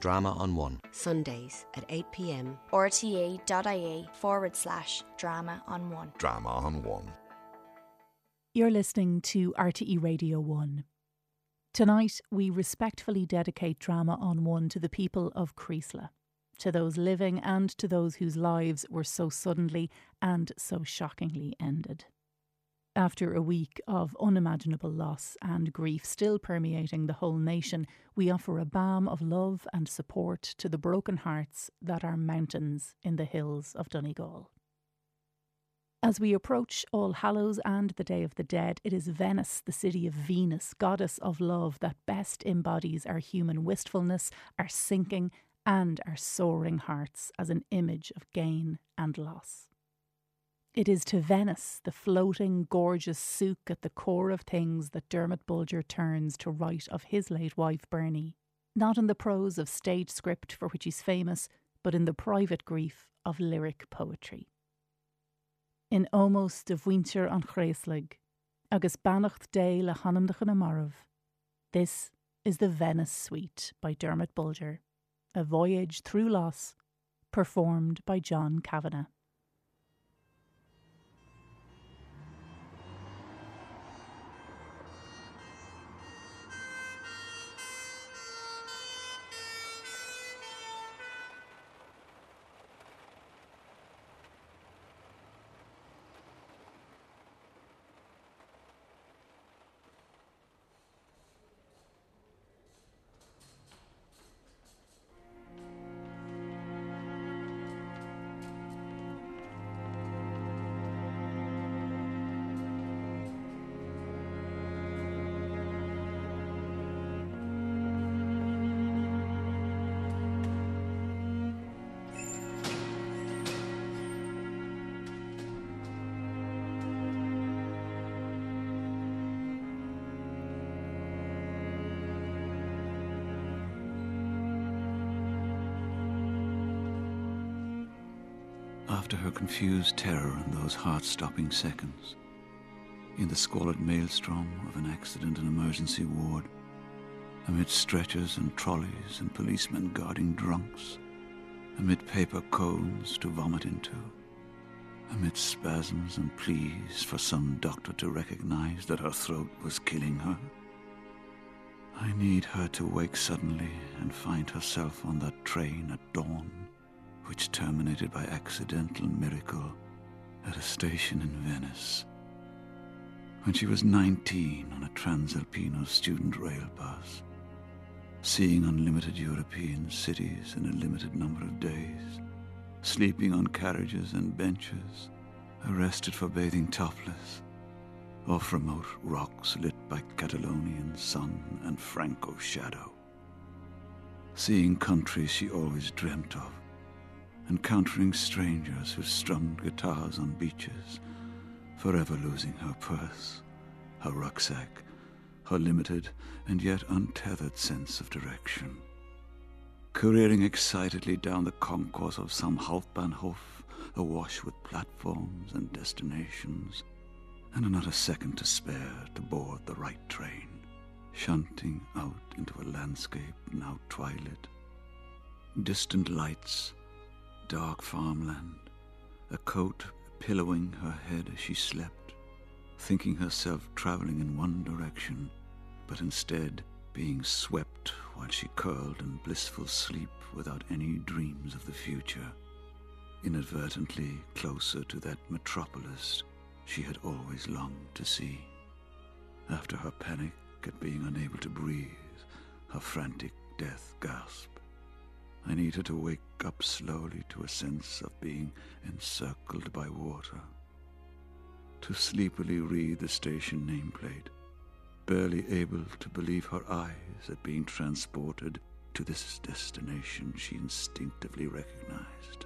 Drama on One. Sundays at 8pm. rte.ie forward slash drama on one. Drama on One. You're listening to RTE Radio 1. Tonight, we respectfully dedicate Drama on One to the people of Creeslough, to those living and to those whose lives were so suddenly and so shockingly ended. After a week of unimaginable loss and grief still permeating the whole nation, we offer a balm of love and support to the broken hearts that are mountains in the hills of Donegal. As we approach All Hallows and the Day of the Dead, it is Venice, the city of Venus, goddess of love, that best embodies our human wistfulness, our sinking, and our soaring hearts as an image of gain and loss. It is to Venice, the floating, gorgeous souk at the core of things, that Dermot Bolger turns to write of his late wife Bernie, not in the prose of stage script for which he's famous, but in the private grief of lyric poetry. In Omos de Winter an Chréislig, agus bannacht dé le hanam de Chanamarov. This is the Venice Suite by Dermot Bolger, a voyage through loss, performed by John Kavanagh. After her confused terror in those heart stopping seconds, in the squalid maelstrom of an accident and emergency ward, amid stretchers and trolleys and policemen guarding drunks, amid paper cones to vomit into, amid spasms and pleas for some doctor to recognize that her throat was killing her. I need her to wake suddenly and find herself on that train at dawn which terminated by accidental miracle at a station in Venice. When she was 19 on a Transalpino student rail bus, seeing unlimited European cities in a limited number of days, sleeping on carriages and benches, arrested for bathing topless, off remote rocks lit by Catalonian sun and Franco shadow, seeing countries she always dreamt of, encountering strangers who strummed guitars on beaches, forever losing her purse, her rucksack, her limited and yet untethered sense of direction. Careering excitedly down the concourse of some Hauptbahnhof, awash with platforms and destinations, and not a second to spare to board the right train, shunting out into a landscape now twilit. Distant lights dark farmland, a coat pillowing her head as she slept, thinking herself traveling in one direction, but instead being swept while she curled in blissful sleep without any dreams of the future, inadvertently closer to that metropolis she had always longed to see. After her panic at being unable to breathe, her frantic death gasp. I need her to wake up slowly to a sense of being encircled by water. To sleepily read the station nameplate, barely able to believe her eyes at being transported to this destination she instinctively recognized.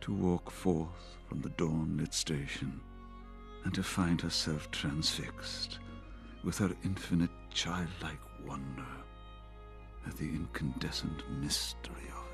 To walk forth from the dawn lit station and to find herself transfixed with her infinite childlike wonder at the incandescent mystery of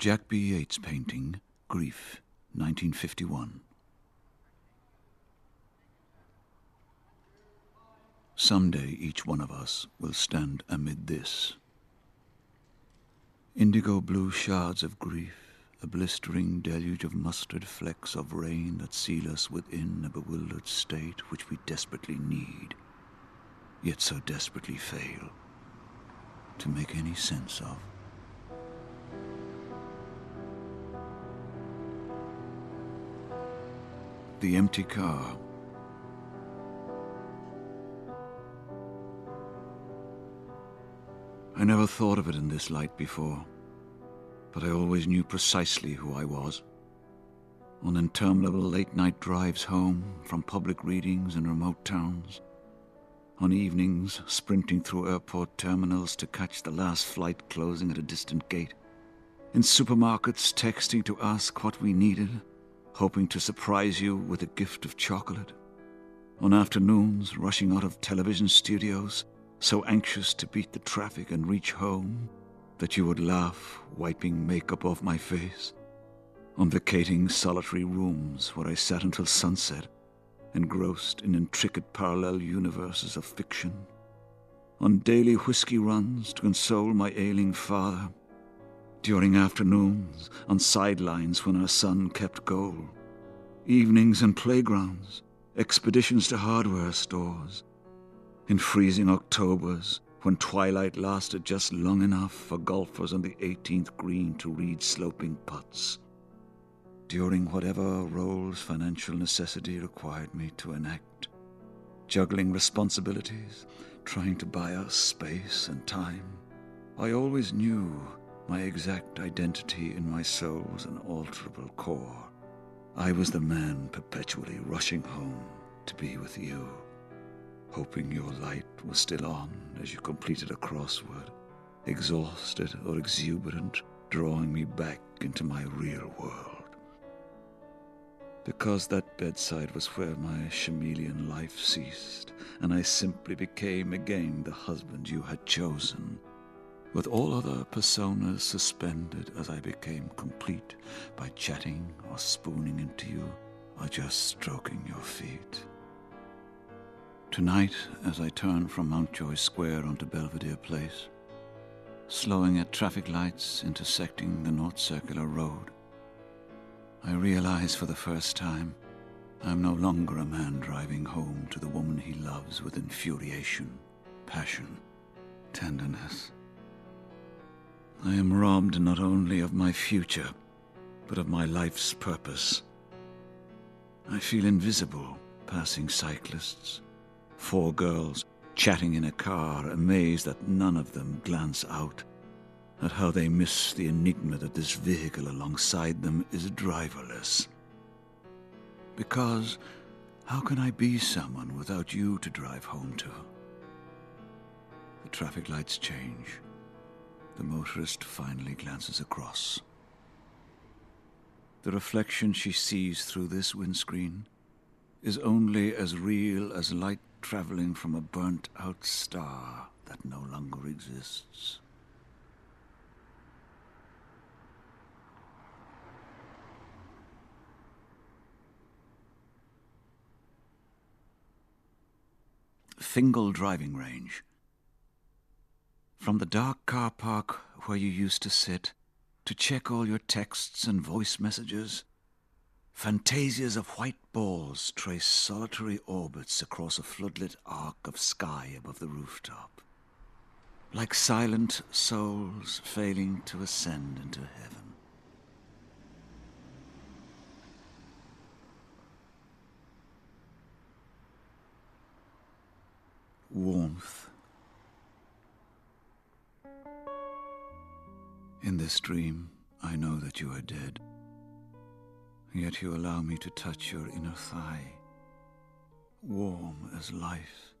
Jack B. Yeats painting, Grief, 1951. Someday each one of us will stand amid this. Indigo blue shards of grief, a blistering deluge of mustard flecks of rain that seal us within a bewildered state which we desperately need, yet so desperately fail to make any sense of. The empty car I never thought of it in this light before, but I always knew precisely who I was. On interminable late night drives home from public readings in remote towns, on evenings sprinting through airport terminals to catch the last flight closing at a distant gate, in supermarkets texting to ask what we needed, hoping to surprise you with a gift of chocolate, on afternoons rushing out of television studios so anxious to beat the traffic and reach home that you would laugh, wiping makeup off my face. On vacating solitary rooms where I sat until sunset, engrossed in intricate parallel universes of fiction. On daily whiskey runs to console my ailing father. During afternoons, on sidelines when our son kept goal. Evenings in playgrounds, expeditions to hardware stores, in freezing Octobers, when twilight lasted just long enough for golfers on the 18th green to read sloping putts. During whatever roles financial necessity required me to enact, juggling responsibilities, trying to buy us space and time, I always knew my exact identity in my soul's unalterable core. I was the man perpetually rushing home to be with you hoping your light was still on as you completed a crossword, exhausted or exuberant, drawing me back into my real world. Because that bedside was where my chameleon life ceased, and I simply became again the husband you had chosen, with all other personas suspended as I became complete by chatting or spooning into you or just stroking your feet. Tonight, as I turn from Mountjoy Square onto Belvedere Place, slowing at traffic lights intersecting the North Circular Road, I realize for the first time I'm no longer a man driving home to the woman he loves with infuriation, passion, tenderness. I am robbed not only of my future, but of my life's purpose. I feel invisible passing cyclists Four girls chatting in a car, amazed that none of them glance out at how they miss the enigma that this vehicle alongside them is driverless. Because how can I be someone without you to drive home to? The traffic lights change. The motorist finally glances across. The reflection she sees through this windscreen is only as real as light traveling from a burnt out star that no longer exists. Fingal Driving Range. From the dark car park where you used to sit to check all your texts and voice messages Fantasias of white balls trace solitary orbits across a floodlit arc of sky above the rooftop, like silent souls failing to ascend into heaven. Warmth. In this dream, I know that you are dead yet you allow me to touch your inner thigh, warm as life,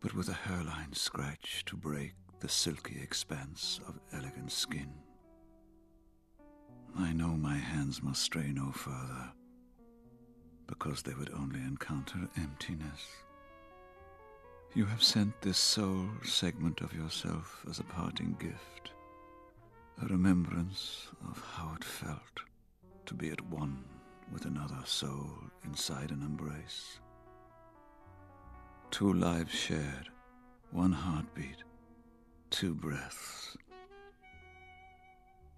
but with a hairline scratch to break the silky expanse of elegant skin. I know my hands must stray no further, because they would only encounter emptiness. You have sent this sole segment of yourself as a parting gift, a remembrance of how it felt to be at one with another soul inside an embrace. Two lives shared, one heartbeat, two breaths.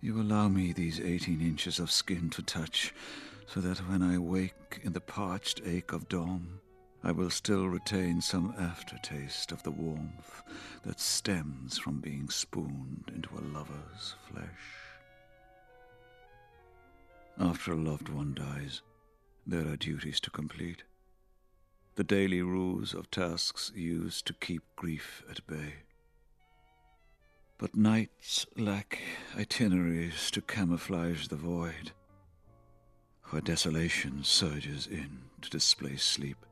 You allow me these 18 inches of skin to touch, so that when I wake in the parched ache of dawn, I will still retain some aftertaste of the warmth that stems from being spooned into a lover's flesh. After a loved one dies, there are duties to complete. The daily rules of tasks used to keep grief at bay. But nights lack itineraries to camouflage the void, where desolation surges in to displace sleep,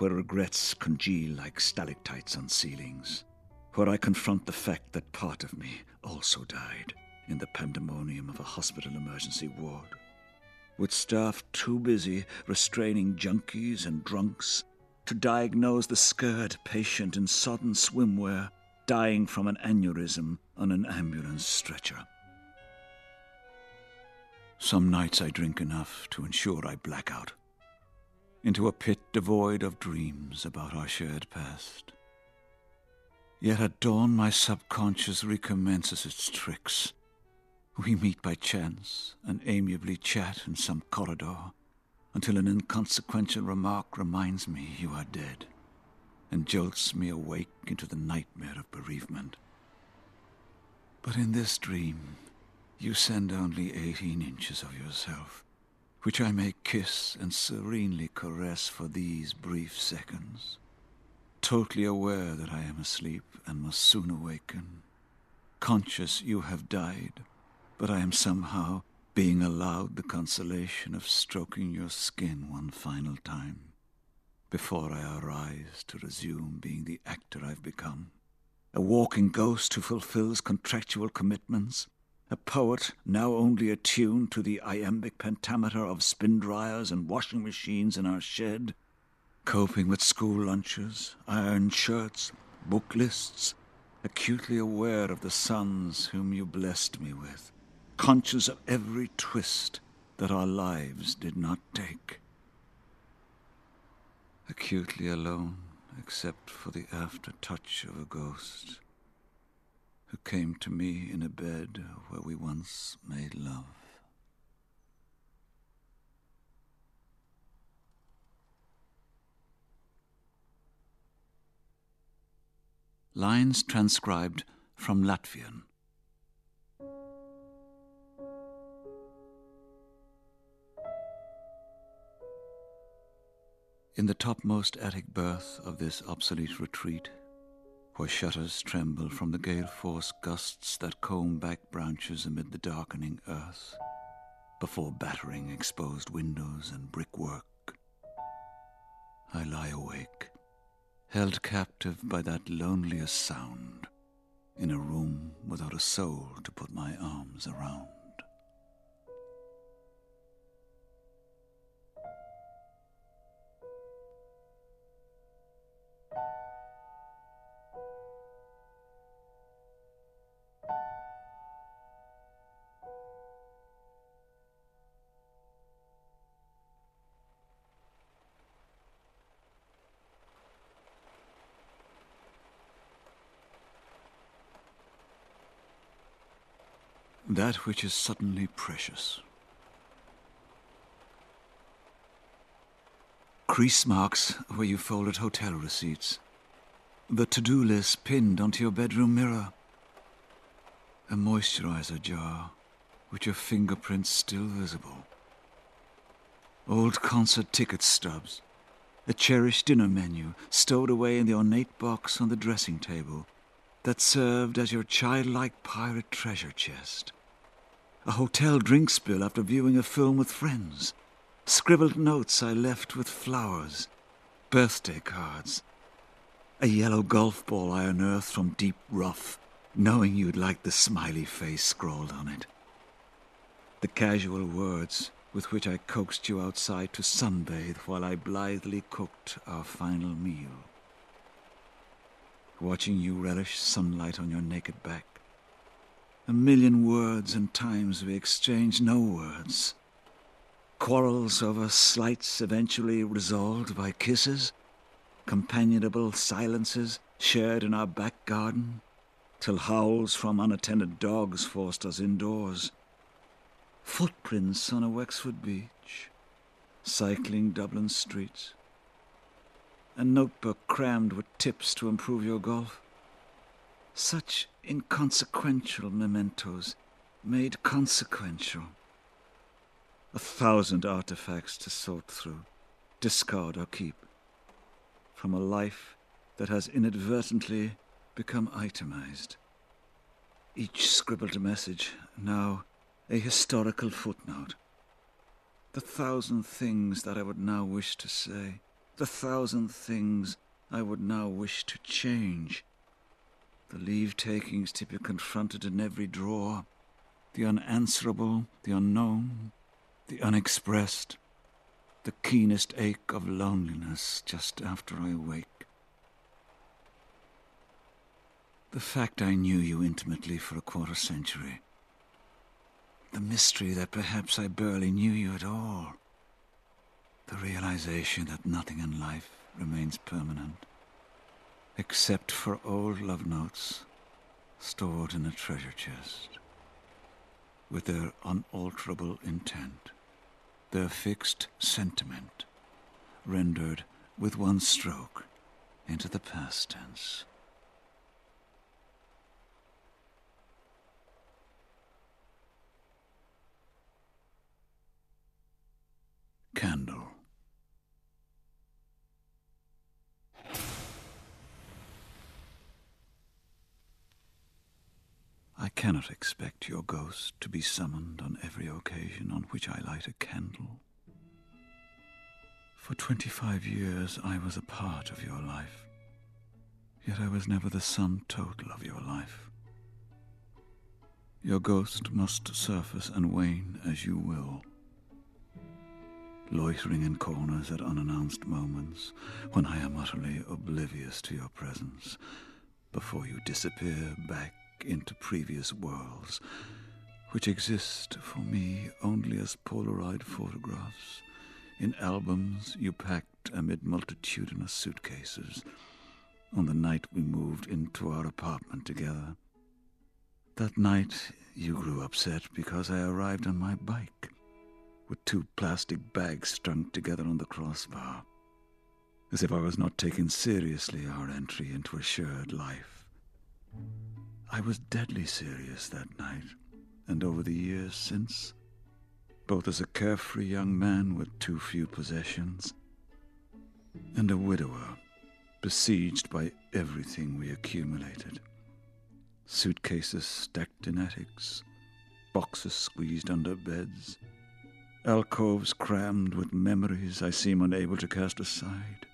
where regrets congeal like stalactites on ceilings, where I confront the fact that part of me also died in the pandemonium of a hospital emergency ward, with staff too busy restraining junkies and drunks to diagnose the scared patient in sodden swimwear dying from an aneurysm on an ambulance stretcher. Some nights I drink enough to ensure I black out into a pit devoid of dreams about our shared past. Yet at dawn, my subconscious recommences its tricks we meet by chance and amiably chat in some corridor until an inconsequential remark reminds me you are dead and jolts me awake into the nightmare of bereavement. But in this dream, you send only 18 inches of yourself, which I may kiss and serenely caress for these brief seconds, totally aware that I am asleep and must soon awaken, conscious you have died but I am somehow being allowed the consolation of stroking your skin one final time before I arise to resume being the actor I've become. A walking ghost who fulfills contractual commitments, a poet now only attuned to the iambic pentameter of spin dryers and washing machines in our shed, coping with school lunches, iron shirts, book lists, acutely aware of the sons whom you blessed me with conscious of every twist that our lives did not take. Acutely alone, except for the after touch of a ghost who came to me in a bed where we once made love. Lines transcribed from Latvian. In the topmost attic berth of this obsolete retreat, where shutters tremble from the gale force gusts that comb back branches amid the darkening earth, before battering exposed windows and brickwork, I lie awake, held captive by that loneliest sound, in a room without a soul to put my arms around. That which is suddenly precious. Crease marks where you folded hotel receipts. The to do list pinned onto your bedroom mirror. A moisturizer jar with your fingerprints still visible. Old concert ticket stubs. A cherished dinner menu stowed away in the ornate box on the dressing table that served as your childlike pirate treasure chest a hotel drink spill after viewing a film with friends, scribbled notes I left with flowers, birthday cards, a yellow golf ball I unearthed from deep rough, knowing you'd like the smiley face scrawled on it. The casual words with which I coaxed you outside to sunbathe while I blithely cooked our final meal. Watching you relish sunlight on your naked back A million words and times we exchanged no words. Quarrels over slights eventually resolved by kisses, companionable silences shared in our back garden, till howls from unattended dogs forced us indoors. Footprints on a Wexford beach, cycling Dublin streets, a notebook crammed with tips to improve your golf. Such inconsequential mementos made consequential. A thousand artifacts to sort through, discard or keep, from a life that has inadvertently become itemized. Each scribbled message now a historical footnote. The thousand things that I would now wish to say, the thousand things I would now wish to change the leave takings to be confronted in every drawer, the unanswerable, the unknown, the unexpressed, the keenest ache of loneliness just after I wake. The fact I knew you intimately for a quarter century. The mystery that perhaps I barely knew you at all. The realization that nothing in life remains permanent except for old love notes stored in a treasure chest, with their unalterable intent, their fixed sentiment, rendered with one stroke into the past tense. Candle. I cannot expect your ghost to be summoned on every occasion on which I light a candle. For twenty five years I was a part of your life, yet I was never the sum total of your life. Your ghost must surface and wane as you will, loitering in corners at unannounced moments when I am utterly oblivious to your presence, before you disappear back into previous worlds, which exist for me only as Polaroid photographs in albums you packed amid multitudinous suitcases on the night we moved into our apartment together. That night you grew upset because I arrived on my bike with two plastic bags strung together on the crossbar, as if I was not taking seriously our entry into a shared life. I was deadly serious that night, and over the years since, both as a carefree young man with too few possessions, and a widower besieged by everything we accumulated. Suitcases stacked in attics, boxes squeezed under beds, alcoves crammed with memories I seem unable to cast aside,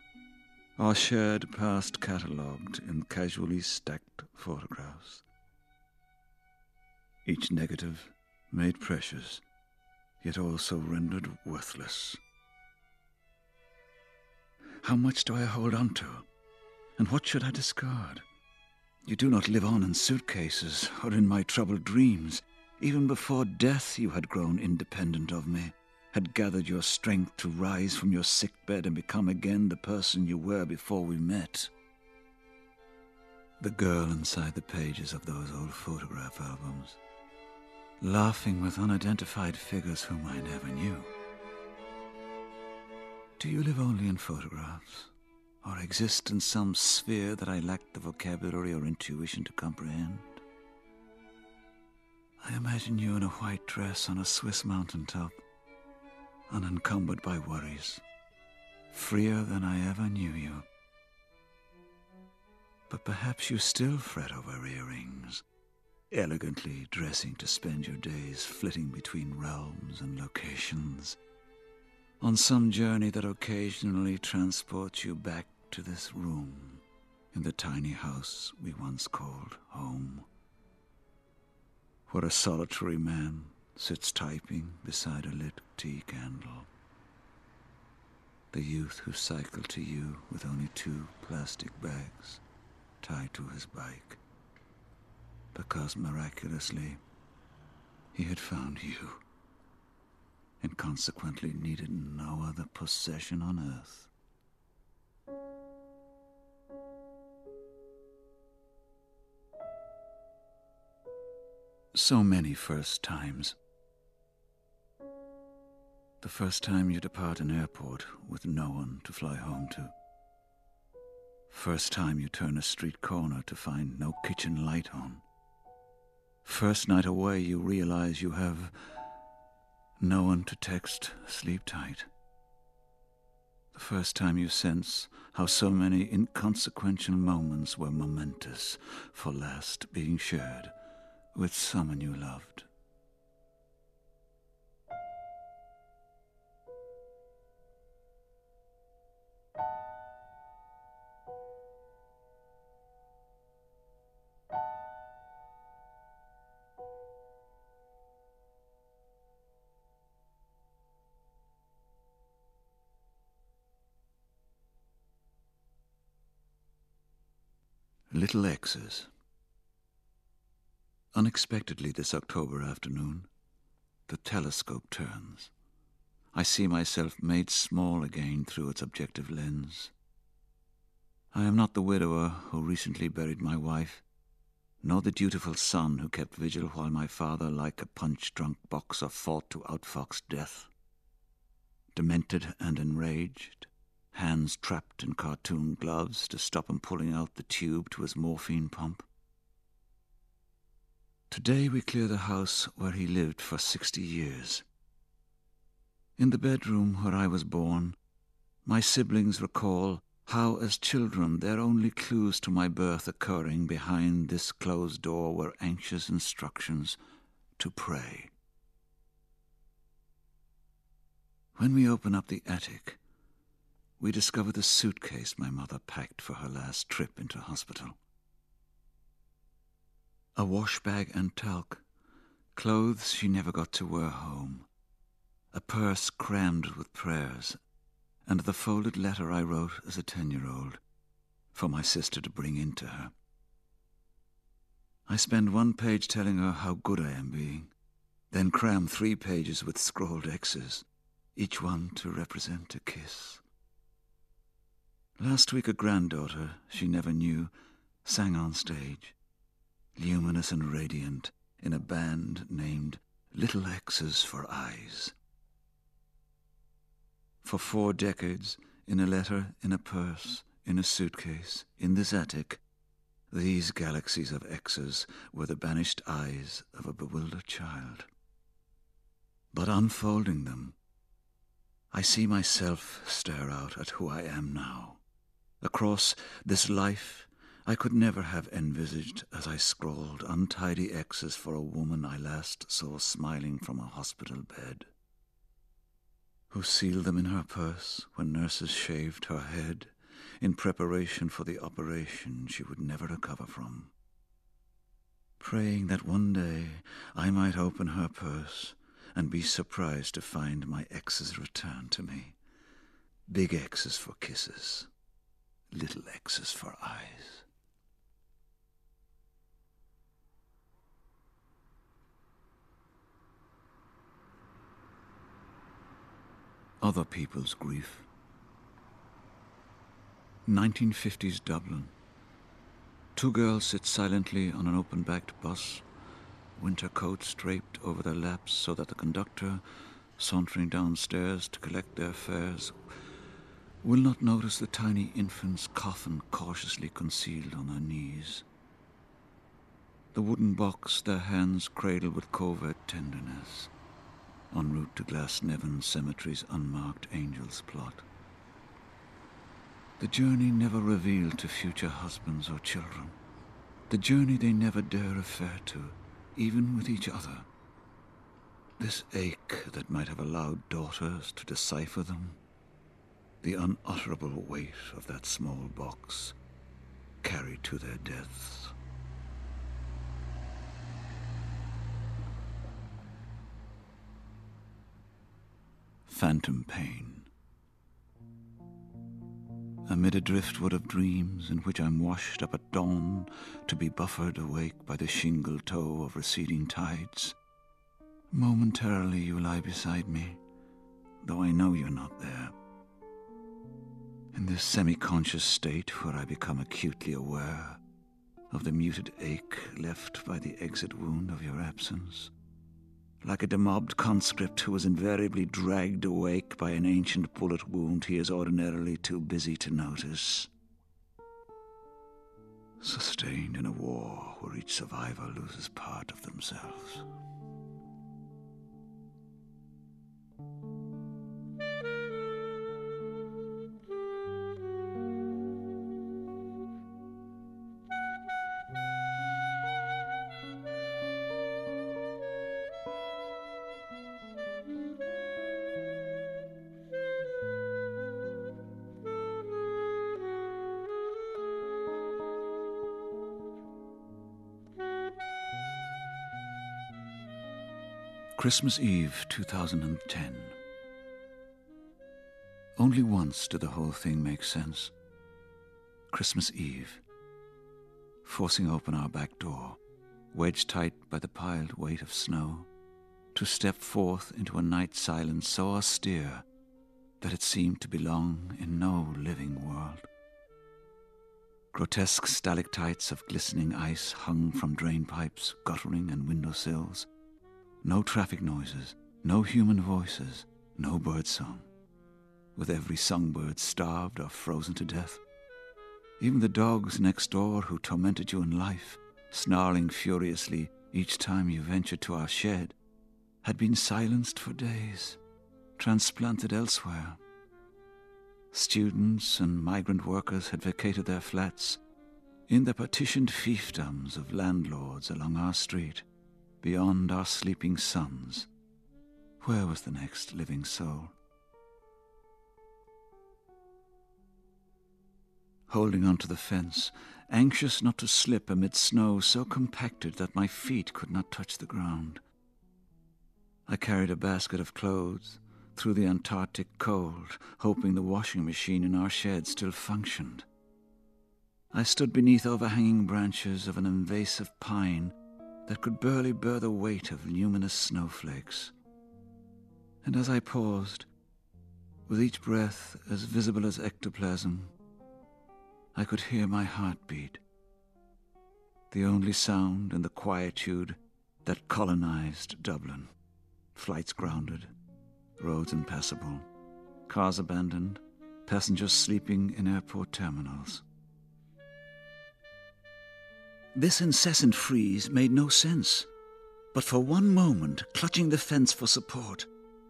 our shared past catalogued in casually stacked photographs each negative made precious, yet also rendered worthless. How much do I hold on to, and what should I discard? You do not live on in suitcases or in my troubled dreams. Even before death, you had grown independent of me, had gathered your strength to rise from your sick bed and become again the person you were before we met. The girl inside the pages of those old photograph albums laughing with unidentified figures whom I never knew. Do you live only in photographs, or exist in some sphere that I lack the vocabulary or intuition to comprehend? I imagine you in a white dress on a Swiss mountain top, unencumbered by worries, freer than I ever knew you. But perhaps you still fret over earrings elegantly dressing to spend your days flitting between realms and locations, on some journey that occasionally transports you back to this room in the tiny house we once called home, where a solitary man sits typing beside a lit tea candle. The youth who cycled to you with only two plastic bags tied to his bike because miraculously he had found you, and consequently needed no other possession on earth. So many first times. The first time you depart an airport with no one to fly home to. First time you turn a street corner to find no kitchen light on. First night away, you realize you have no one to text, sleep tight. The first time you sense how so many inconsequential moments were momentous for last being shared with someone you loved. Little X's. Unexpectedly this October afternoon, the telescope turns. I see myself made small again through its objective lens. I am not the widower who recently buried my wife, nor the dutiful son who kept vigil while my father, like a punch drunk boxer, fought to outfox death. Demented and enraged, hands trapped in cartoon gloves to stop him pulling out the tube to his morphine pump. Today we clear the house where he lived for sixty years. In the bedroom where I was born, my siblings recall how, as children, their only clues to my birth occurring behind this closed door were anxious instructions to pray. When we open up the attic, we discover the suitcase my mother packed for her last trip into hospital. A wash bag and talc, clothes she never got to wear home, a purse crammed with prayers, and the folded letter I wrote as a ten year old for my sister to bring in to her. I spend one page telling her how good I am being, then cram three pages with scrawled X's, each one to represent a kiss. Last week, a granddaughter she never knew sang on stage, luminous and radiant, in a band named Little X's for Eyes. For four decades, in a letter, in a purse, in a suitcase, in this attic, these galaxies of X's were the banished eyes of a bewildered child. But unfolding them, I see myself stare out at who I am now across this life I could never have envisaged as I scrawled untidy X's for a woman I last saw smiling from a hospital bed, who sealed them in her purse when nurses shaved her head in preparation for the operation she would never recover from, praying that one day I might open her purse and be surprised to find my X's return to me. Big X's for kisses little X's for eyes. Other people's grief. 1950s Dublin. Two girls sit silently on an open backed bus, winter coats draped over their laps so that the conductor, sauntering downstairs to collect their fares, will not notice the tiny infant's coffin cautiously concealed on her knees. The wooden box their hands cradle with covert tenderness, en route to Glasnevin Cemetery's unmarked angel's plot. The journey never revealed to future husbands or children. The journey they never dare refer to, even with each other. This ache that might have allowed daughters to decipher them the unutterable weight of that small box carried to their deaths. Phantom pain. Amid a driftwood of dreams in which I'm washed up at dawn to be buffered awake by the shingle toe of receding tides, Momentarily you lie beside me, though I know you're not there. In this semi conscious state where I become acutely aware of the muted ache left by the exit wound of your absence. Like a demobbed conscript who was invariably dragged awake by an ancient bullet wound he is ordinarily too busy to notice. Sustained in a war where each survivor loses part of themselves. Christmas Eve 2010. Only once did the whole thing make sense. Christmas Eve. Forcing open our back door, wedged tight by the piled weight of snow, to step forth into a night silence so austere that it seemed to belong in no living world. Grotesque stalactites of glistening ice hung from drain pipes, guttering, and window sills no traffic noises, no human voices, no birdsong. With every songbird starved or frozen to death. Even the dogs next door who tormented you in life, snarling furiously each time you ventured to our shed, had been silenced for days, transplanted elsewhere. Students and migrant workers had vacated their flats in the partitioned fiefdoms of landlords along our street beyond our sleeping sons, where was the next living soul? Holding onto the fence, anxious not to slip amid snow so compacted that my feet could not touch the ground. I carried a basket of clothes through the Antarctic cold, hoping the washing machine in our shed still functioned. I stood beneath overhanging branches of an invasive pine that could barely bear the weight of luminous snowflakes. And as I paused, with each breath as visible as ectoplasm, I could hear my heart beat. The only sound in the quietude that colonized Dublin. Flights grounded, roads impassable, cars abandoned, passengers sleeping in airport terminals. This incessant freeze made no sense. But for one moment, clutching the fence for support,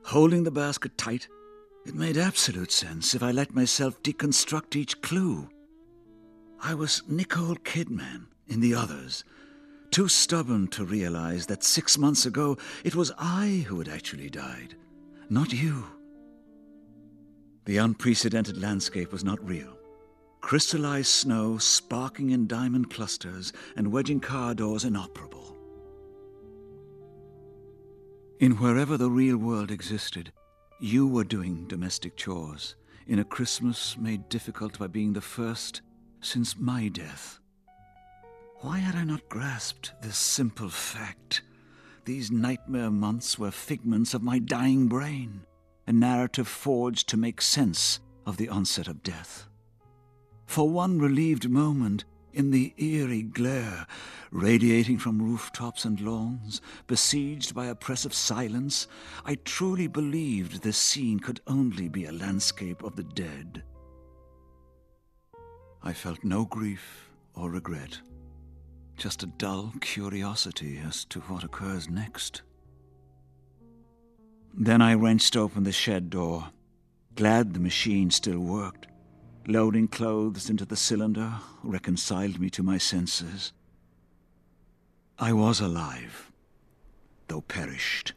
holding the basket tight, it made absolute sense if I let myself deconstruct each clue. I was Nicole Kidman in the others, too stubborn to realize that six months ago it was I who had actually died, not you. The unprecedented landscape was not real crystallized snow sparking in diamond clusters and wedging car doors inoperable. In wherever the real world existed, you were doing domestic chores in a Christmas made difficult by being the first since my death. Why had I not grasped this simple fact? These nightmare months were figments of my dying brain, a narrative forged to make sense of the onset of death for one relieved moment in the eerie glare radiating from rooftops and lawns, besieged by oppressive silence, I truly believed this scene could only be a landscape of the dead. I felt no grief or regret, just a dull curiosity as to what occurs next. Then I wrenched open the shed door, glad the machine still worked. Loading clothes into the cylinder reconciled me to my senses. I was alive, though perished.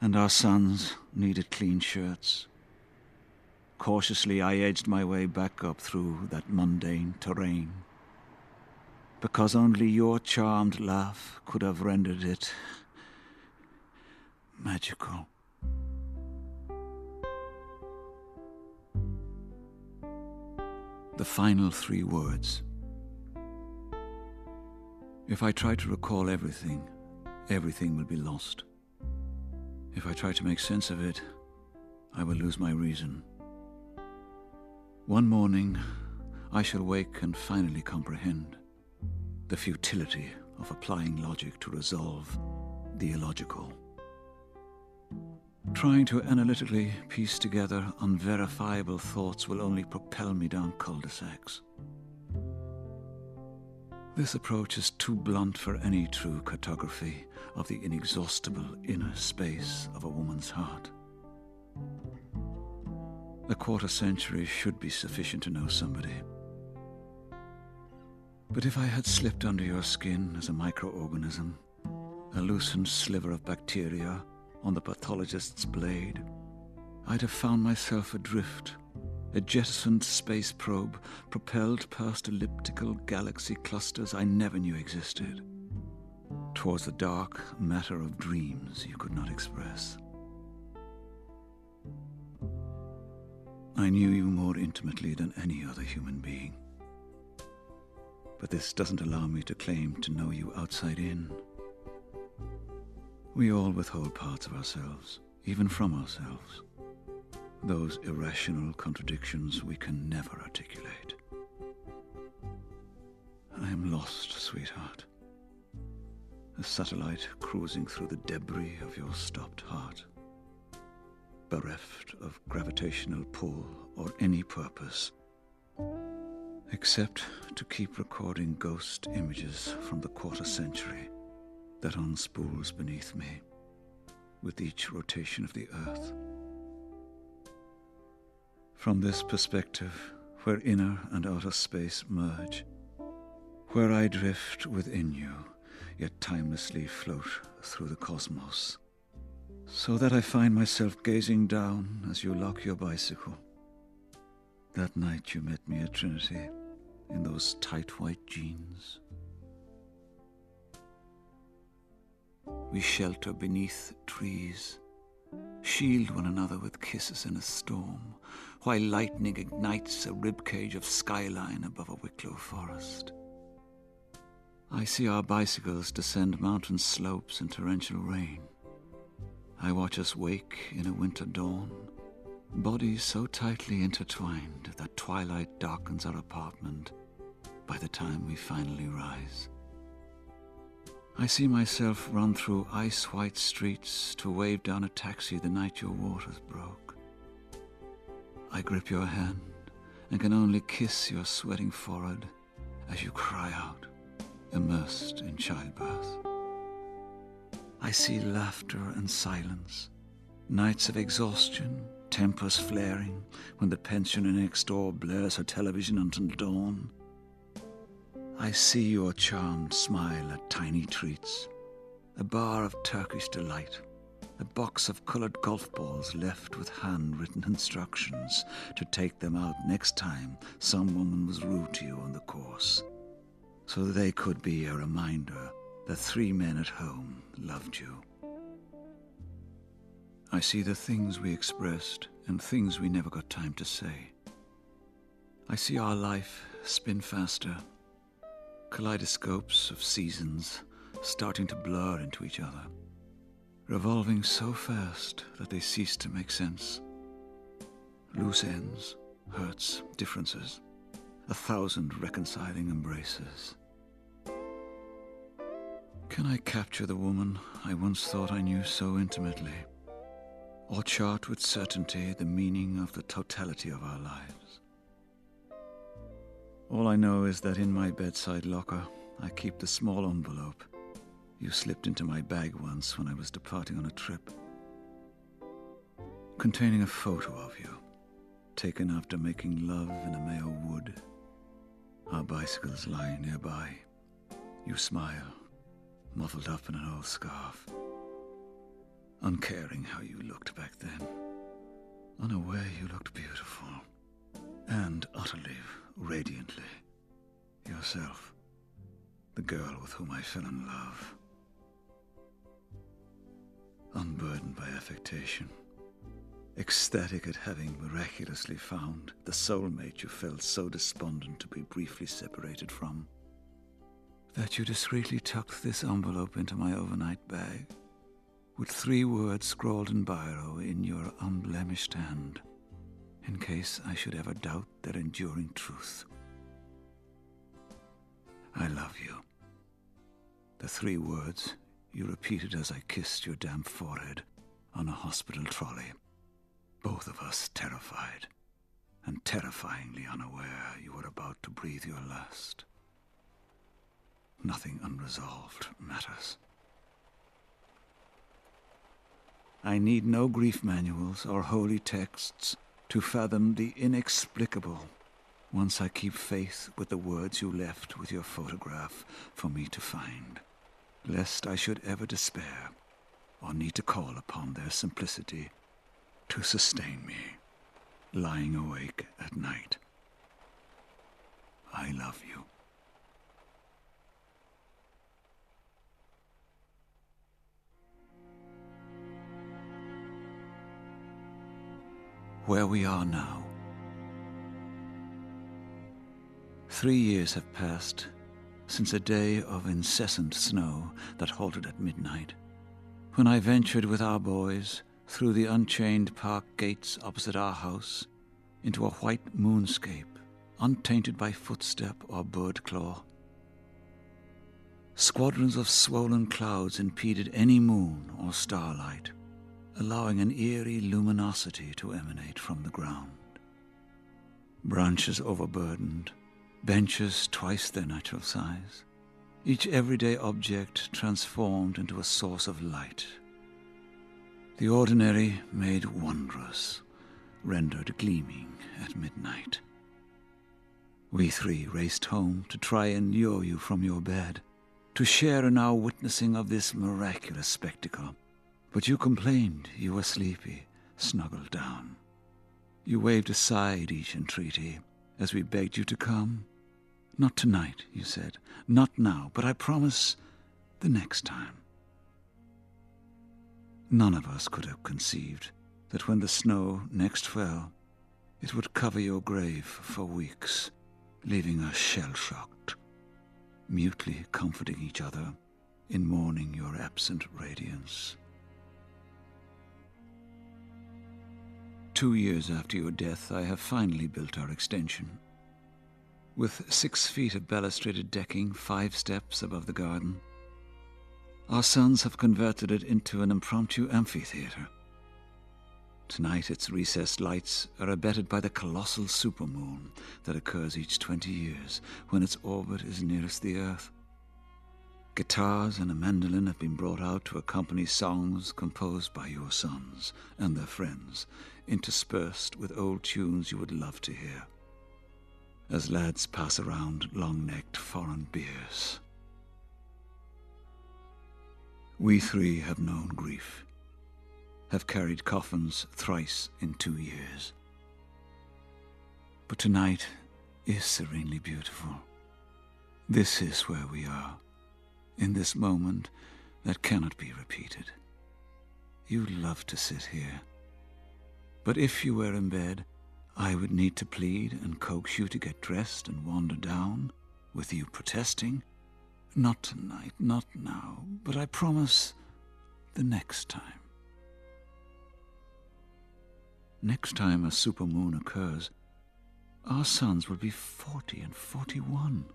And our sons needed clean shirts. Cautiously, I edged my way back up through that mundane terrain, because only your charmed laugh could have rendered it magical. The final three words. If I try to recall everything, everything will be lost. If I try to make sense of it, I will lose my reason. One morning, I shall wake and finally comprehend the futility of applying logic to resolve the illogical. Trying to analytically piece together unverifiable thoughts will only propel me down cul de sacs. This approach is too blunt for any true cartography of the inexhaustible inner space of a woman's heart. A quarter century should be sufficient to know somebody. But if I had slipped under your skin as a microorganism, a loosened sliver of bacteria on the pathologist's blade, I'd have found myself adrift a jettisoned space probe propelled past elliptical galaxy clusters I never knew existed, towards the dark matter of dreams you could not express. I knew you more intimately than any other human being. But this doesn't allow me to claim to know you outside in. We all withhold parts of ourselves, even from ourselves those irrational contradictions we can never articulate. I am lost, sweetheart. A satellite cruising through the debris of your stopped heart, bereft of gravitational pull or any purpose, except to keep recording ghost images from the quarter century that unspools beneath me with each rotation of the earth. From this perspective, where inner and outer space merge, where I drift within you, yet timelessly float through the cosmos, so that I find myself gazing down as you lock your bicycle. That night you met me at Trinity in those tight white jeans. We shelter beneath trees, shield one another with kisses in a storm, while lightning ignites a ribcage of skyline above a Wicklow forest. I see our bicycles descend mountain slopes in torrential rain. I watch us wake in a winter dawn, bodies so tightly intertwined that twilight darkens our apartment by the time we finally rise. I see myself run through ice white streets to wave down a taxi the night your waters broke. I grip your hand and can only kiss your sweating forehead as you cry out, immersed in childbirth. I see laughter and silence, nights of exhaustion, tempers flaring when the pensioner next door blares her television until dawn. I see your charmed smile at tiny treats, a bar of Turkish delight a box of coloured golf balls left with handwritten instructions to take them out next time some woman was rude to you on the course, so they could be a reminder that three men at home loved you. I see the things we expressed and things we never got time to say. I see our life spin faster, kaleidoscopes of seasons starting to blur into each other revolving so fast that they cease to make sense. Loose ends, hurts, differences, a thousand reconciling embraces. Can I capture the woman I once thought I knew so intimately, or chart with certainty the meaning of the totality of our lives? All I know is that in my bedside locker I keep the small envelope. You slipped into my bag once when I was departing on a trip, containing a photo of you, taken after making love in a Mayo wood. Our bicycles lie nearby. You smile, muffled up in an old scarf, uncaring how you looked back then, unaware you looked beautiful, and utterly, radiantly, yourself, the girl with whom I fell in love. Unburdened by affectation, ecstatic at having miraculously found the soulmate you felt so despondent to be briefly separated from. that you discreetly tucked this envelope into my overnight bag with three words scrawled in biro in your unblemished hand, in case I should ever doubt their enduring truth. I love you. The three words you repeated as I kissed your damp forehead on a hospital trolley. Both of us terrified, and terrifyingly unaware you were about to breathe your last. Nothing unresolved matters. I need no grief manuals or holy texts to fathom the inexplicable once I keep faith with the words you left with your photograph for me to find, lest I should ever despair or need to call upon their simplicity to sustain me, lying awake at night. I love you. Where we are now. Three years have passed since a day of incessant snow that halted at midnight, when I ventured with our boys through the unchained park gates opposite our house into a white moonscape, untainted by footstep or bird claw. Squadrons of swollen clouds impeded any moon or starlight allowing an eerie luminosity to emanate from the ground. Branches overburdened, benches twice their natural size, each everyday object transformed into a source of light. The ordinary made wondrous, rendered gleaming at midnight. We three raced home to try and lure you from your bed, to share in our witnessing of this miraculous spectacle but you complained you were sleepy, snuggled down. You waved aside each entreaty as we begged you to come. Not tonight, you said. Not now, but I promise the next time. None of us could have conceived that when the snow next fell, it would cover your grave for weeks, leaving us shell shocked, mutely comforting each other in mourning your absent radiance. Two years after your death, I have finally built our extension. With six feet of balustraded decking, five steps above the garden, our sons have converted it into an impromptu amphitheater. Tonight, its recessed lights are abetted by the colossal supermoon that occurs each 20 years when its orbit is nearest the Earth. Guitars and a mandolin have been brought out to accompany songs composed by your sons and their friends interspersed with old tunes you would love to hear. As lads pass around long necked foreign beers. We three have known grief, have carried coffins thrice in two years. But tonight is serenely beautiful. This is where we are, in this moment that cannot be repeated. You love to sit here but if you were in bed, I would need to plead and coax you to get dressed and wander down, with you protesting. Not tonight, not now, but I promise the next time. Next time a supermoon occurs, our sons will be 40 and 41.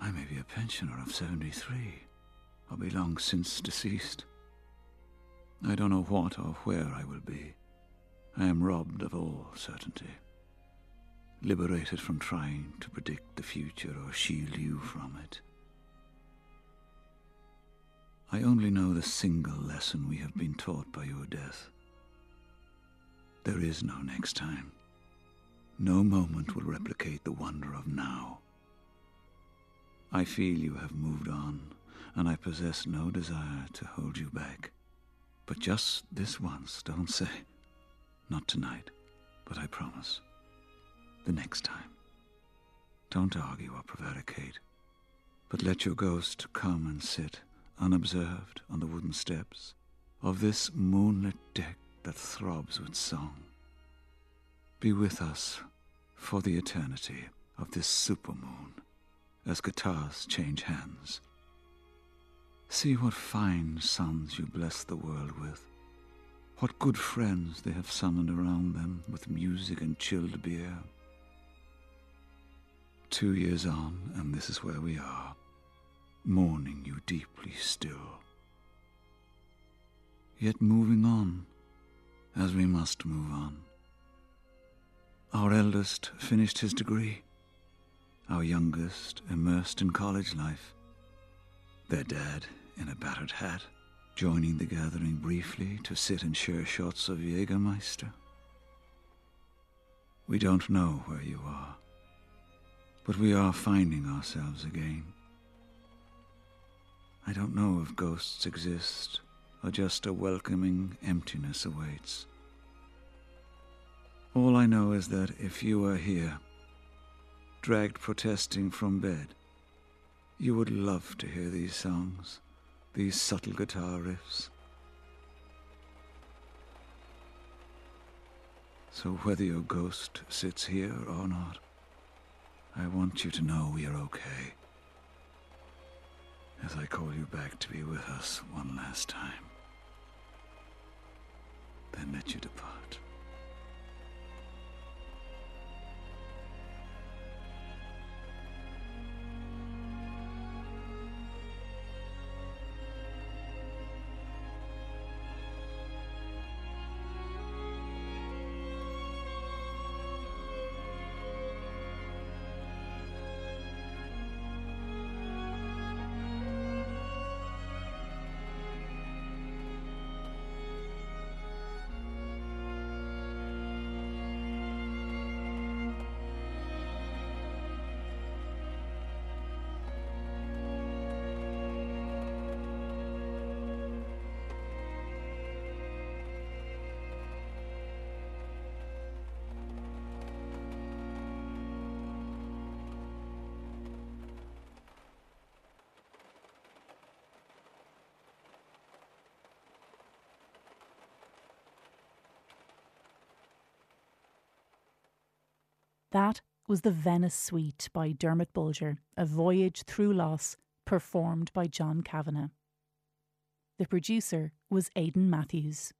I may be a pensioner of 73, or be long since deceased. I don't know what or where I will be. I am robbed of all certainty, liberated from trying to predict the future or shield you from it. I only know the single lesson we have been taught by your death. There is no next time. No moment will replicate the wonder of now. I feel you have moved on, and I possess no desire to hold you back. But just this once, don't say, not tonight, but I promise. The next time. Don't argue or prevaricate, but let your ghost come and sit unobserved on the wooden steps of this moonlit deck that throbs with song. Be with us for the eternity of this supermoon as guitars change hands. See what fine sons you bless the world with. What good friends they have summoned around them with music and chilled beer. Two years on, and this is where we are, mourning you deeply still. Yet moving on, as we must move on. Our eldest finished his degree, our youngest immersed in college life, their dad in a battered hat, joining the gathering briefly to sit and share shots of Jägermeister. We don't know where you are but we are finding ourselves again. I don't know if ghosts exist or just a welcoming emptiness awaits. All I know is that if you were here, dragged protesting from bed, you would love to hear these songs, these subtle guitar riffs. So whether your ghost sits here or not, I want you to know we are okay. As I call you back to be with us one last time, then let you depart. That was the Venice Suite by Dermot Bolger, a voyage through loss performed by John Kavanagh. The producer was Aidan Mathews.